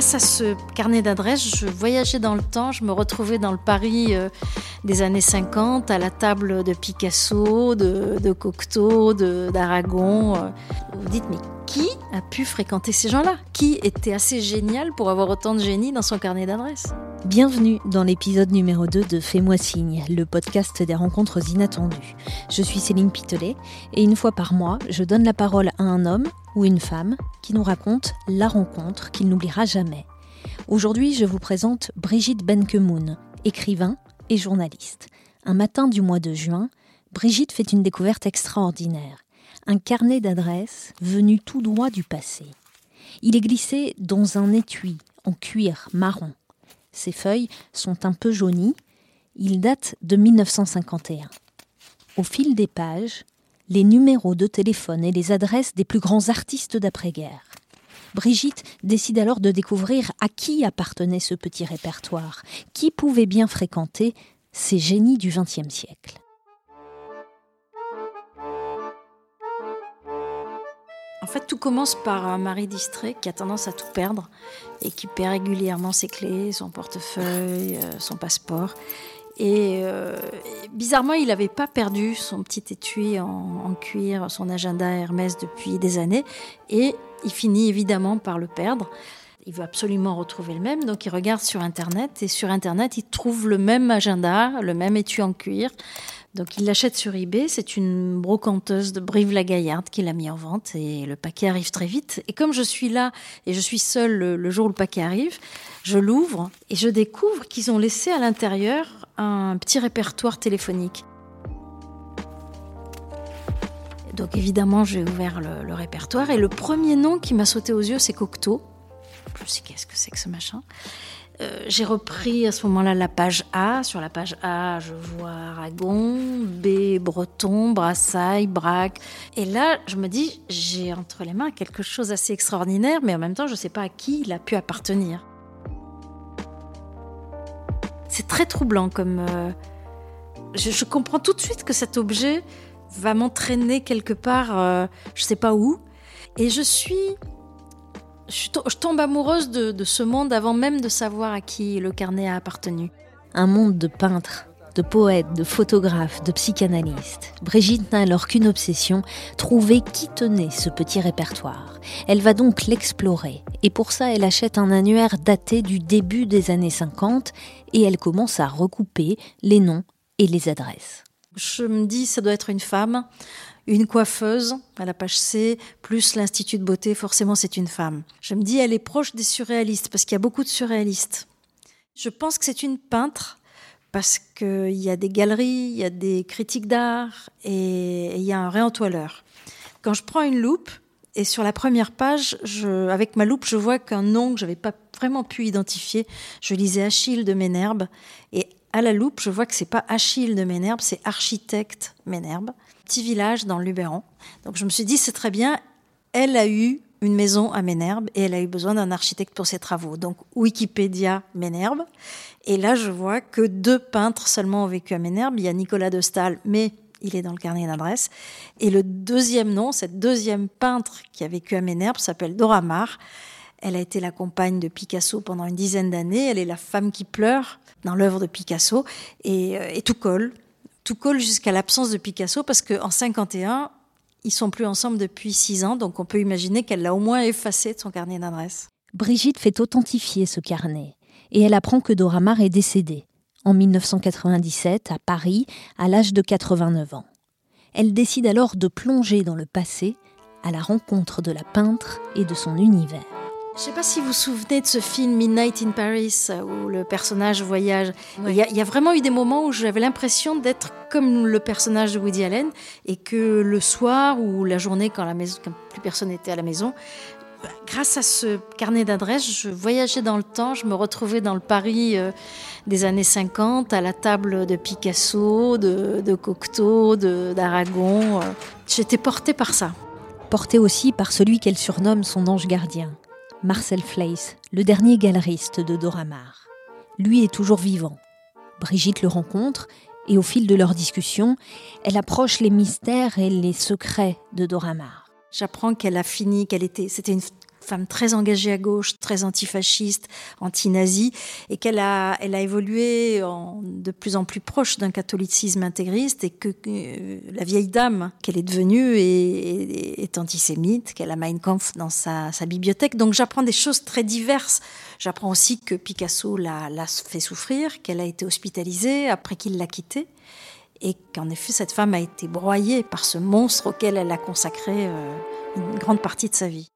grâce à ce carnet d'adresses, je voyageais dans le temps, je me retrouvais dans le Paris euh, des années 50, à la table de Picasso, de, de Cocteau, d'Aragon. Euh. Vous dites, mais qui a pu fréquenter ces gens-là? Qui était assez génial pour avoir autant de génie dans son carnet d'adresses? Bienvenue dans l'épisode numéro 2 de Fais-moi signe, le podcast des rencontres inattendues. Je suis Céline Pitelet et une fois par mois, je donne la parole à un homme ou une femme qui nous raconte la rencontre qu'il n'oubliera jamais. Aujourd'hui, je vous présente Brigitte Benkemoun, écrivain et journaliste. Un matin du mois de juin, Brigitte fait une découverte extraordinaire. Un carnet d'adresses venu tout droit du passé. Il est glissé dans un étui en cuir marron. Ses feuilles sont un peu jaunies. Il date de 1951. Au fil des pages, les numéros de téléphone et les adresses des plus grands artistes d'après-guerre. Brigitte décide alors de découvrir à qui appartenait ce petit répertoire, qui pouvait bien fréquenter ces génies du XXe siècle. En fait, tout commence par un mari distrait qui a tendance à tout perdre et qui perd régulièrement ses clés, son portefeuille, euh, son passeport. Euh, et bizarrement, il n'avait pas perdu son petit étui en, cuir, son agenda Hermès depuis des années. Et il finit évidemment par le perdre. Il veut absolument retrouver le même, donc il regarde sur Internet. Et sur Internet, il trouve le même agenda, le même étui en cuir. Donc il l'achète sur eBay, c'est une brocanteuse de Brive-la-Gaillarde qui l'a mis en vente et le paquet arrive très vite. Et comme je suis là et je suis seule le jour où le paquet arrive, je l'ouvre et je découvre qu'ils ont laissé à l'intérieur un petit répertoire téléphonique. Donc évidemment, j'ai ouvert le, répertoire et le premier nom qui m'a sauté aux yeux, c'est Cocteau. Je me qu'est-ce que c'est que ce machin? Euh, J'ai repris à ce moment-là la page A. Sur la page A, je vois Aragon, B, Breton, Brassailles, Braque. Et là, je me dis, j'ai entre les mains quelque chose d'assez extraordinaire, mais en même temps, je ne sais pas à qui il a pu appartenir. C'est très troublant comme. Euh, je, comprends tout de suite que cet objet va m'entraîner quelque part, euh, je ne sais pas où. Et je suis. Je, tombe amoureuse de ce monde avant même de savoir à qui le carnet a appartenu. Un monde de peintres, de poètes, de photographes, de psychanalystes. Brigitte n'a alors qu'une obsession, trouver qui tenait ce petit répertoire. Elle va donc l'explorer, et pour ça elle achète un annuaire daté du début des années 50, et elle commence à recouper les noms et les adresses. Je me dis, ça doit être une femme, une coiffeuse à la page C, plus l'Institut de beauté, forcément c'est une femme. Je me dis, elle est proche des surréalistes, parce qu'il y a beaucoup de surréalistes. Je pense que c'est une peintre parce qu'il y a des galeries, il y a des critiques d'art et il y a un réentoileur. Quand je prends une loupe, et sur la première page, avec ma loupe, je vois qu'un nom que je n'avais pas vraiment pu identifier, je lisais Achille de Ménherbe, et à la loupe, je vois que c'est pas Achille de Ménherbe, c'est Architecte Ménherbe, petit village dans le Luberon. Donc je me suis dit, c'est très bien, elle a eu une maison à Ménherbe et elle a eu besoin d'un architecte pour ses travaux. Donc Wikipédia Ménherbe. Et là, je vois que deux peintres seulement ont vécu à Ménherbe. Il y a Nicolas de Stahl, mais il est dans le carnet d'adresse. Et le deuxième nom, cette deuxième peintre qui a vécu à Ménherbe, s'appelle Dora Maar. Elle a été la compagne de Picasso pendant une dizaine d'années. Elle est la femme qui pleure dans l'œuvre de Picasso. Et, euh, tout colle. Tout colle jusqu'à l'absence de Picasso parce qu'en 51, ils sont plus ensemble depuis six ans, donc on peut imaginer qu'elle l'a au moins effacé de son carnet d'adresse. Brigitte fait authentifier ce carnet et elle apprend que Dora Maar est décédée en 1997 à Paris à l'âge de 89 ans. Elle décide alors de plonger dans le passé à la rencontre de la peintre et de son univers. Je ne sais pas si vous vous souvenez de ce film Midnight in Paris où le personnage voyage. Il, y a, vraiment eu des moments où j'avais l'impression d'être comme le personnage de Woody Allen et que le soir ou la journée quand, la maison, quand plus personne n'était à la maison, grâce à ce carnet d'adresses, je voyageais dans le temps, je me retrouvais dans le Paris euh, des années 50 à la table de Picasso, de, de Cocteau, d'Aragon. Euh. J'étais portée par ça. Portée aussi par celui qu'elle surnomme son ange gardien. Marcel Fleiss, le dernier galeriste de Dora Maar. Lui est toujours vivant. Brigitte le rencontre et au fil de leur discussion, elle approche les mystères et les secrets de Dora Maar. J'apprends qu'elle a fini, qu'elle était, c'était une femme très engagée à gauche, très antifasciste, anti-nazie, et qu'elle a, elle a évolué en, de plus en plus proche d'un catholicisme intégriste, et que, euh, la vieille dame qu'elle est devenue est, antisémite, qu'elle a Mein Kampf dans sa, sa bibliothèque. Donc j'apprends des choses très diverses. J'apprends aussi que Picasso l'a, l'a fait souffrir, qu'elle a été hospitalisée après qu'il l'a quittée et qu'en effet cette femme a été broyée par ce monstre auquel elle a consacré euh, une grande partie de sa vie.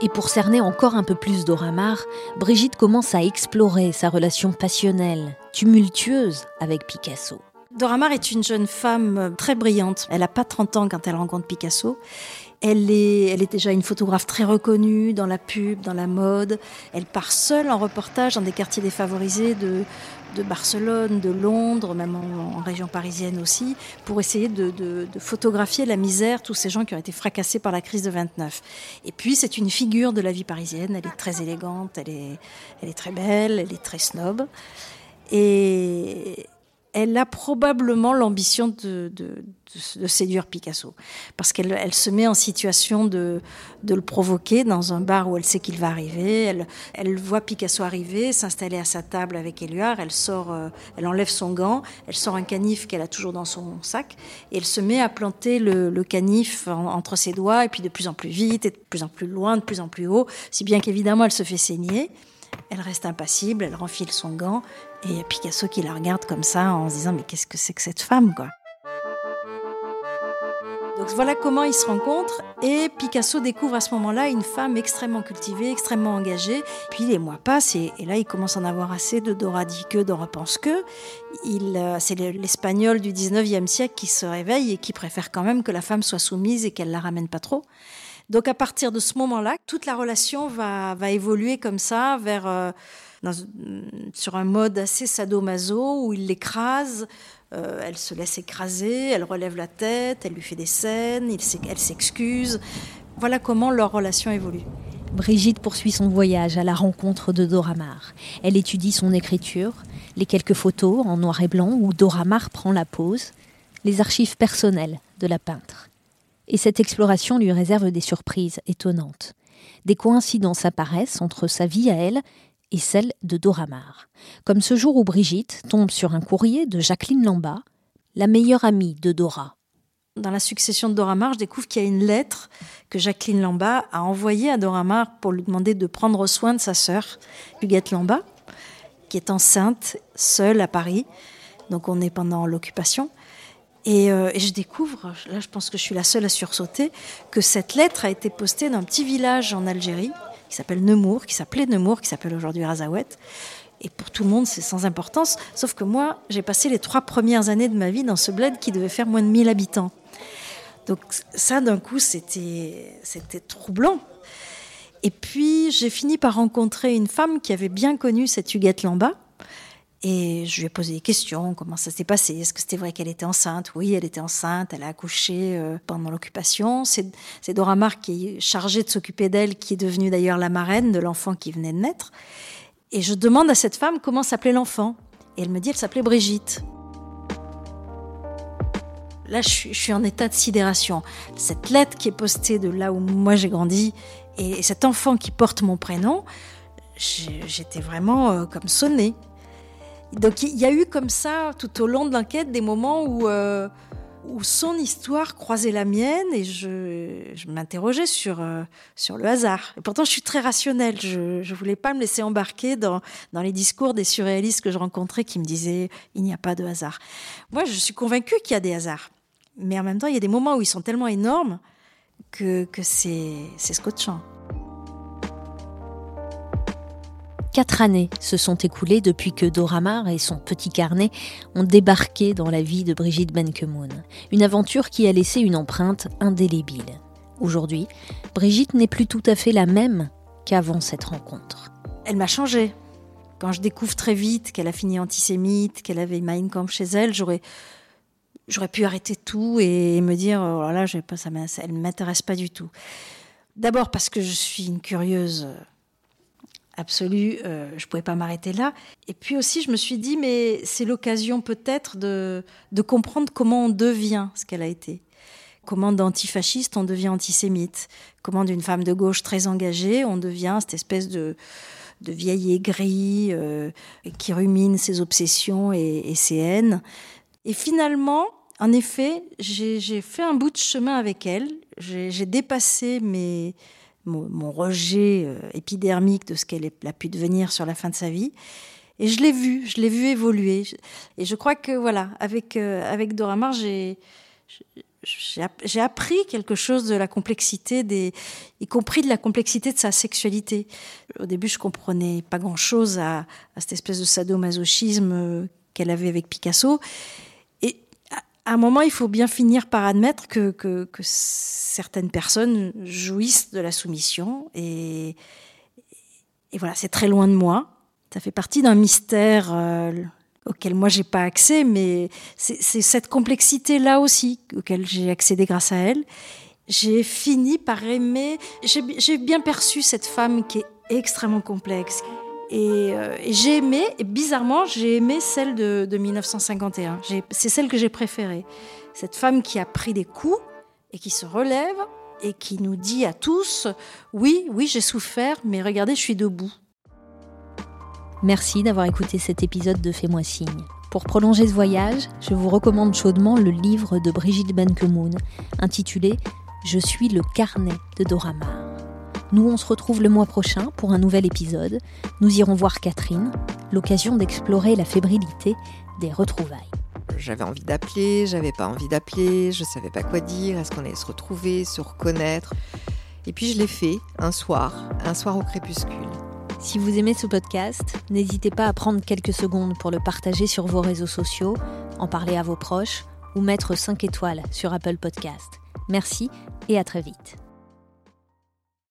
Et pour cerner encore un peu plus d'Oramar, Brigitte commence à explorer sa relation passionnelle, tumultueuse avec Picasso. Dora est une jeune femme très brillante. Elle n'a pas 30 ans quand elle rencontre Picasso. Elle est, elle est déjà une photographe très reconnue dans la pub, dans la mode. Elle part seule en reportage dans des quartiers défavorisés de, de Barcelone, de Londres, même en, région parisienne aussi, pour essayer de, photographier la misère, tous ces gens qui ont été fracassés par la crise de 29. Et puis c'est une figure de la vie parisienne, elle est très élégante, elle est, elle est très belle, elle est très snob. Et, elle a probablement l'ambition de, séduire Picasso, parce qu'elle elle se met en situation de, le provoquer dans un bar où elle sait qu'il va arriver. Elle, elle voit Picasso arriver, s'installer à sa table avec Éluard. Elle sort, euh, elle enlève son gant, elle sort un canif qu'elle a toujours dans son sac, et elle se met à planter le, canif entre ses doigts, et puis de plus en plus vite, et de plus en plus loin, de plus en plus haut, si bien qu'évidemment elle se fait saigner. Elle reste impassible, elle renfile son gant, et il y a Picasso qui la regarde comme ça en se disant Mais qu'est-ce que c'est que cette femme, quoi? Donc voilà comment ils se rencontrent et Picasso découvre à ce moment-là une femme extrêmement cultivée, extrêmement engagée. Puis les mois passent et, là il commence à en avoir assez de Dora dit que, Dora pense que. Euh, c'est l'espagnol du 19e siècle qui se réveille et qui préfère quand même que la femme soit soumise et qu'elle la ramène pas trop. Donc à partir de ce moment-là, toute la relation va, évoluer comme ça vers euh, sur un mode assez sadomaso où il l'écrase, euh, elle se laisse écraser, elle relève la tête, elle lui fait des scènes, elle s'excuse. Voilà comment leur relation évolue. Brigitte poursuit son voyage à la rencontre de Dora Maar. Elle étudie son écriture, les quelques photos en noir et blanc où Dora Maar prend la pose, les archives personnelles de la peintre. Et cette exploration lui réserve des surprises étonnantes. Des coïncidences apparaissent entre sa vie à elle et celle de Dora Maar. Comme ce jour où Brigitte tombe sur un courrier de Jacqueline Lamba, la meilleure amie de Dora. Dans la succession de Dora Maar, je découvre qu'il y a une lettre que Jacqueline Lamba a envoyée à Dora Maar pour lui demander de prendre soin de sa sœur, Huguette Lamba, qui est enceinte, seule à Paris. Donc on est pendant l'occupation. Euh, et, je découvre, là je pense que je suis la seule à sursauter, que cette lettre a été postée dans un petit village en Algérie qui s'appelle Nemours, qui s'appelait Nemours, qui s'appelle aujourd'hui Razaouet. Et pour tout le monde, c'est sans importance. Sauf que moi, j'ai passé les trois premières années de ma vie dans ce bled qui devait faire moins de 1000 habitants. Donc ça, d'un coup, c'était troublant. Et puis, j'ai fini par rencontrer une femme qui avait bien connu cette Huguette Lamba, et je lui ai posé des questions, comment ça s'est passé, est-ce que c'était vrai qu'elle était enceinte? Oui, elle était enceinte, elle a accouché euh, pendant l'occupation. C'est Dora Maar qui est chargée de s'occuper d'elle, qui est devenue d'ailleurs la marraine de l'enfant qui venait de naître. Et je demande à cette femme comment s'appelait l'enfant. Et elle me dit, elle s'appelait Brigitte. Là, je suis, en état de sidération. Cette lettre qui est postée de là où moi j'ai grandi et cet enfant qui porte mon prénom, j'étais vraiment euh, comme sonnée. Donc il y a eu comme ça, tout au long de l'enquête, des moments où, euh, où son histoire croisait la mienne et je, je m'interrogeais sur, euh, sur le hasard. Et pourtant, je suis très rationnelle. Je ne voulais pas me laisser embarquer dans, dans les discours des surréalistes que je rencontrais qui me disaient il n'y a pas de hasard. Moi, je suis convaincue qu'il y a des hasards. Mais en même temps, il y a des moments où ils sont tellement énormes que, que c'est scotchant. Quatre années se sont écoulées depuis que Dora Maar et son petit carnet ont débarqué dans la vie de Brigitte Benkemoun. Une aventure qui a laissé une empreinte indélébile. Aujourd'hui, Brigitte n'est plus tout à fait la même qu'avant cette rencontre. Elle m'a changé. Quand je découvre très vite qu'elle a fini antisémite, qu'elle avait Mein Kampf chez elle, j'aurais j'aurais pu arrêter tout et me dire oh là, je pas ça, elle ne m'intéresse pas du tout. D'abord parce que je suis une curieuse absolue, euh, je ne pouvais pas m'arrêter là. Et puis aussi, je me suis dit, mais c'est l'occasion peut-être de, comprendre comment on devient ce qu'elle a été. Comment d'antifasciste on devient antisémite Comment d'une femme de gauche très engagée on devient cette espèce de, vieille aigrie euh, qui rumine ses obsessions et, ses haines Et finalement, en effet, j'ai fait un bout de chemin avec elle. J'ai dépassé mes, mon, rejet euh, épidermique de ce qu'elle a pu devenir sur la fin de sa vie. Et je l'ai vu, je l'ai vu évoluer. Et je crois que voilà, avec, euh, avec Dora Maar, j'ai j'ai appris quelque chose de la complexité des, y compris de la complexité de sa sexualité. Au début, je comprenais pas grand-chose à, cette espèce de sadomasochisme euh, qu'elle avait avec Picasso. À un moment, il faut bien finir par admettre que, que, certaines personnes jouissent de la soumission. Et, et voilà, c'est très loin de moi. Ça fait partie d'un mystère. Euh, auquel moi j'ai pas accès, mais c'est cette complexité là aussi auquel j'ai accédé grâce à elle. J'ai fini par aimer. J'ai bien perçu cette femme qui est extrêmement complexe. Euh, et, j'ai aimé, bizarrement, j'ai aimé celle de, de 1951. C'est celle que j'ai préférée. Cette femme qui a pris des coups et qui se relève et qui nous dit à tous, oui, oui, j'ai souffert, mais regardez, je suis debout. Merci d'avoir écouté cet épisode de Fais-moi signe. Pour prolonger ce voyage, je vous recommande chaudement le livre de Brigitte Benkemoun, intitulé Je suis le carnet de Dora Nous, on se retrouve le mois prochain pour un nouvel épisode. Nous irons voir Catherine, l'occasion d'explorer la fébrilité des retrouvailles. J'avais envie d'appeler, j'avais pas envie d'appeler, je savais pas quoi dire, est-ce qu'on allait se retrouver, se reconnaître? Et puis je l'ai fait un soir, un soir au crépuscule. Si vous aimez ce podcast, n'hésitez pas à prendre quelques secondes pour le partager sur vos réseaux sociaux, en parler à vos proches ou mettre 5 étoiles sur Apple Podcast. Merci et à très vite.